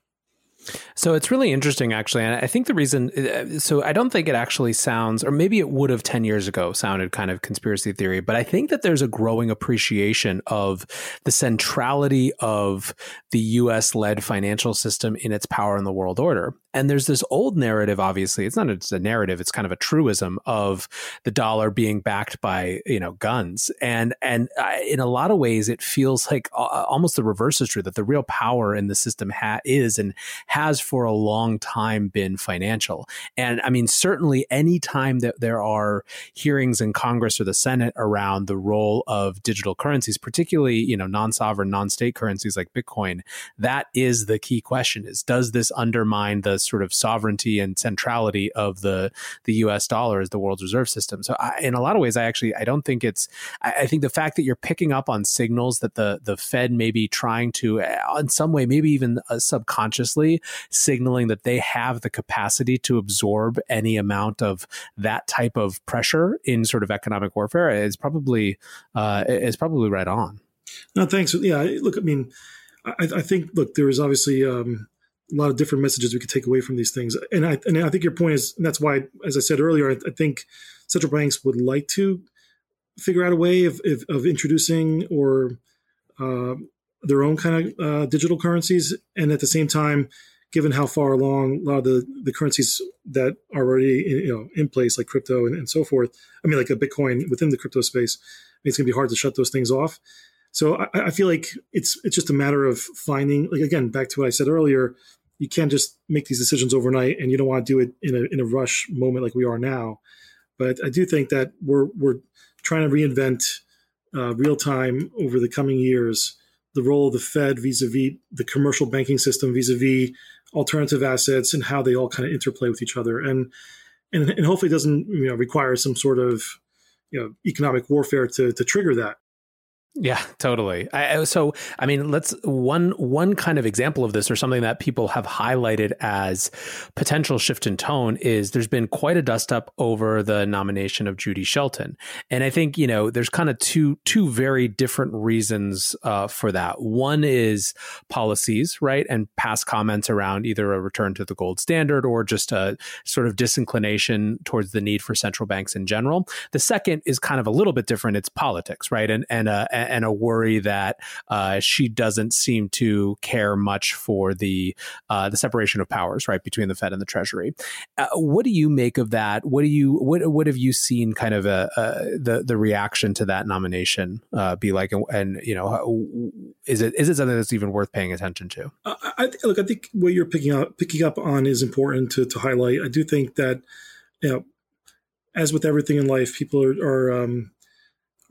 So it's really interesting, actually. And I think the reason, uh, so I don't think it actually sounds, or maybe it would have 10 years ago sounded kind of conspiracy theory, but I think that there's a growing appreciation of the centrality of the US led financial system in its power in the world order. And there's this old narrative, obviously, it's not just a narrative, it's kind of a truism of the dollar being backed by, you know, guns. And, and in a lot of ways, it feels like almost the reverse is true that the real power in the system ha- is and has for a long time been financial. And I mean, certainly any time that there are hearings in Congress or the Senate around the role of digital currencies, particularly, you know, non-sovereign, non-state currencies like Bitcoin, that is the key question is does this undermine the sort of sovereignty and centrality of the the U.S. dollar as the world's reserve system. So, I, in a lot of ways, I actually I don't think it's. I, I, think the fact that you're picking up on signals that the the Fed may be trying to, uh, in some way, maybe even uh, subconsciously, signaling that they have the capacity to absorb any amount of that type of pressure in sort of economic warfare is probably uh, is probably right on. No, thanks. Yeah, look, I mean, I, I think look, there is obviously um, a lot of different messages we could take away from these things. And I and I think your point is and that's why, as I said earlier, I, I think central banks would like to figure out a way of, of, of introducing or uh, their own kind of uh, digital currencies, and at the same time, given how far along a lot of the, the currencies that are already in, you know in place, like crypto and, and so forth, I mean, like a Bitcoin within the crypto space, it's going to be hard to shut those things off. So I, I, feel like it's it's just a matter of finding, like again, back to what I said earlier, you can't just make these decisions overnight, and you don't want to do it in a in a rush moment like we are now. But I do think that we're we're trying to reinvent uh, real time over the coming years the role of the Fed vis-a-vis the commercial banking system vis-a-vis alternative assets and how they all kind of interplay with each other. And and, and hopefully doesn't you know require some sort of you know economic warfare to to trigger that yeah, totally. I, so, I mean, let's one one kind of example of this, or something that people have highlighted as potential shift in tone, is there's been quite a dust up over the nomination of Judy Shelton, and I think you know there's kind of two two very different reasons uh, for that. One is policies, right, and past comments around either a return to the gold standard or just a sort of disinclination towards the need for central banks in general. The second is kind of a little bit different. It's politics, right, and and uh, and a worry that uh, she doesn't seem to care much for the uh, the separation of powers, right, between the Fed and the Treasury. Uh, what do you make of that? What do you what what have you seen kind of a, a the the reaction to that nomination uh, be like, and, and, you know, is it is it something that's even worth paying attention to? I, look, I think what you're picking up picking up on is important to to highlight. I do think that you know as with everything in life, people are, are um,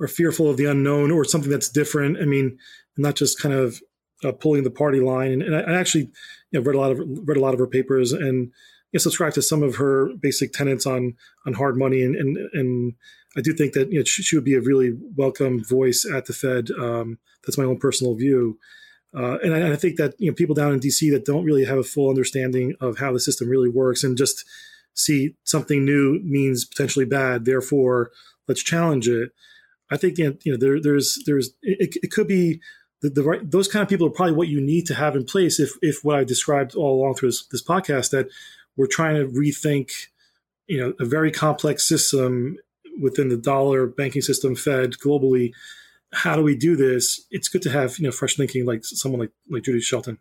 are fearful of the unknown or something that's different. I mean, not just kind of uh, pulling the party line. And, and I, I, actually you know, read a lot of read a lot of her papers and you know, subscribe to some of her basic tenets on on hard money. And and, and I do think that you know, she, she would be a really welcome voice at the Fed. Um, that's my own personal view. Uh, and I, I, think that you know people down in DC that don't really have a full understanding of how the system really works and just see something new means potentially bad. Therefore, let's challenge it. I think you know there, there's there's it, it could be the, the, right those kind of people are probably what you need to have in place if if what I described all along through this, this podcast that we're trying to rethink you know a very complex system within the dollar banking system Fed globally. How do we do this? It's good to have you know fresh thinking like someone like like Judy Shelton.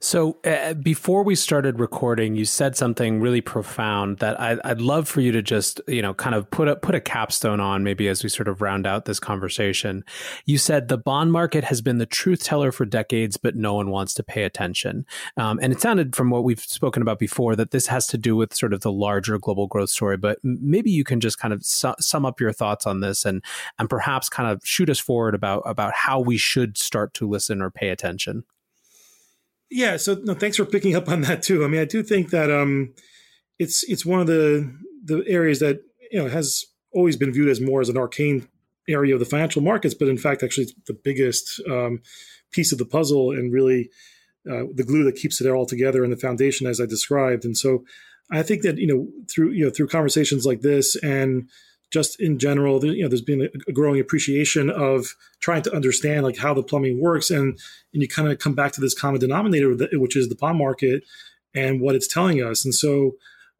So, uh, before we started recording, you said something really profound that I, would love for you to just, you know, kind of put a put a capstone on, maybe as we sort of round out this conversation. You said the bond market has been the truth teller for decades, but no one wants to pay attention. Um, and it sounded from what we've spoken about before that this has to do with sort of the larger global growth story. But maybe you can just kind of su- sum up your thoughts on this and and perhaps kind of shoot us forward about about how we should start to listen or pay attention. Yeah, so no, thanks for picking up on that too. I mean, I do think that um, it's it's one of the the areas that you know has always been viewed as more as an arcane area of the financial markets, but in fact, actually, it's the biggest um, piece of the puzzle and really uh, the glue that keeps it all together and the foundation, as I described. And so, I think that you know through you know through conversations like this and just in general, you know, there's been a growing appreciation of trying to understand like how the plumbing works, and and you kind of come back to this common denominator, which is the bond market and what it's telling us. And so,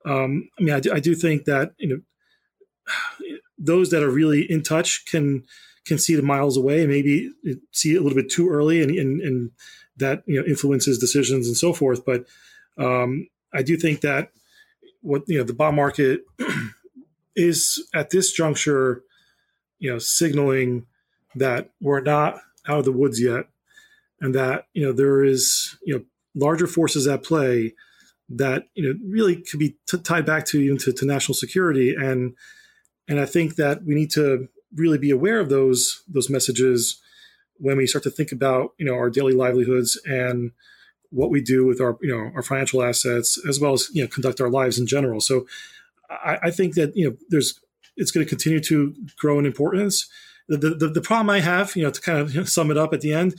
um, I mean, I do, I do think that you know those that are really in touch can can see the miles away and maybe see it a little bit too early, and and, and that you know influences decisions and so forth. But um, I do think that what you know the bond market is at this juncture, you know, signaling that we're not out of the woods yet, and that you know there is you know larger forces at play that you know really could be t- tied back to even to, to national security, and and I think that we need to really be aware of those those messages when we start to think about you know our daily livelihoods and what we do with our you know our financial assets as well as you know conduct our lives in general. So I, I think that you know there's it's going to continue to grow in importance. The, the, the problem I have, you know, to kind of sum it up at the end,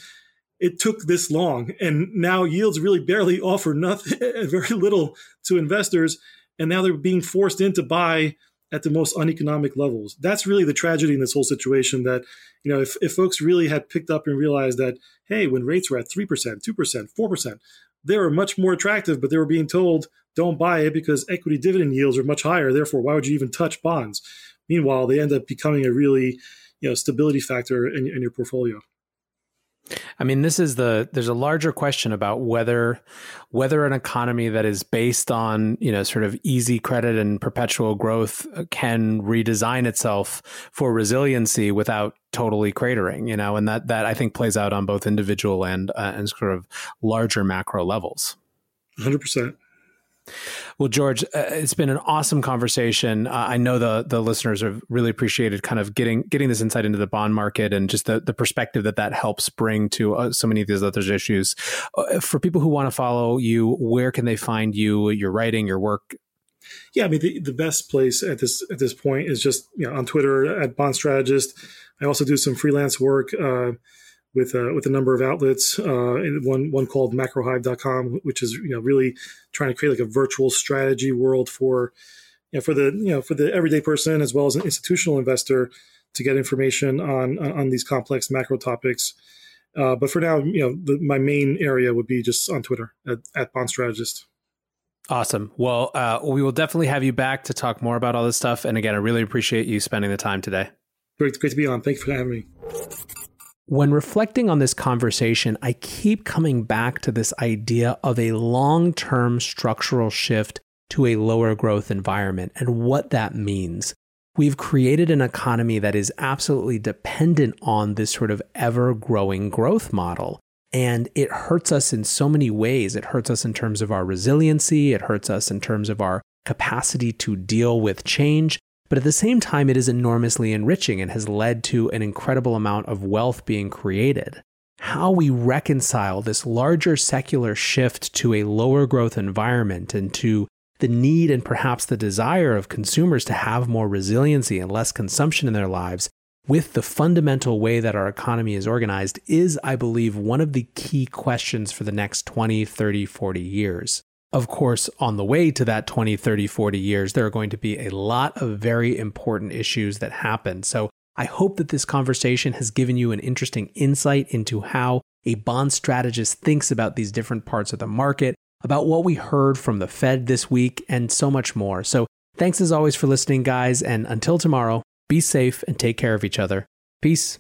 it took this long, and now yields really barely offer nothing, very little to investors, and now they're being forced in to buy at the most uneconomic levels. That's really the tragedy in this whole situation. That you know, if, if folks really had picked up and realized that, hey, when rates were at three percent, two percent, four percent, they were much more attractive, but they were being told don't buy it because equity dividend yields are much higher. Therefore, why would you even touch bonds? Meanwhile, they end up becoming a really you know stability factor in, in your portfolio. I mean, this is the there's a larger question about whether whether an economy that is based on you know sort of easy credit and perpetual growth can redesign itself for resiliency without totally cratering. You know, and that that I think plays out on both individual and uh, and sort of larger macro levels. Hundred percent. Well, George, uh, it's been an awesome conversation. Uh, I know the the listeners have really appreciated kind of getting getting this insight into the bond market and just the, the perspective that that helps bring to uh, so many of these other issues. Uh, for people who want to follow you, where can they find you, your writing, your work? Yeah, I mean the, the best place at this at this point is just you know on Twitter at Bond Strategist. I also do some freelance work uh, with uh, with a number of outlets. Uh, one one called MacroHive.com, which is you know really trying to create like a virtual strategy world for you know for the you know for the everyday person as well as an institutional investor to get information on on these complex macro topics. Uh, but for now, you know, the, my main area would be just on Twitter at, at Bond Strategist. Awesome. Well, uh, we will definitely have you back to talk more about all this stuff. And again, I really appreciate you spending the time today. Great, great to be on. Thank you for having me. When reflecting on this conversation, I keep coming back to this idea of a long term structural shift to a lower growth environment and what that means. We've created an economy that is absolutely dependent on this sort of ever growing growth model. And it hurts us in so many ways. It hurts us in terms of our resiliency, it hurts us in terms of our capacity to deal with change. But at the same time, it is enormously enriching and has led to an incredible amount of wealth being created. How we reconcile this larger secular shift to a lower growth environment and to the need and perhaps the desire of consumers to have more resiliency and less consumption in their lives with the fundamental way that our economy is organized is, I believe, one of the key questions for the next 20, 30, 40 years. Of course, on the way to that 20, 30, 40 years, there are going to be a lot of very important issues that happen. So I hope that this conversation has given you an interesting insight into how a bond strategist thinks about these different parts of the market, about what we heard from the Fed this week, and so much more. So thanks as always for listening, guys. And until tomorrow, be safe and take care of each other. Peace.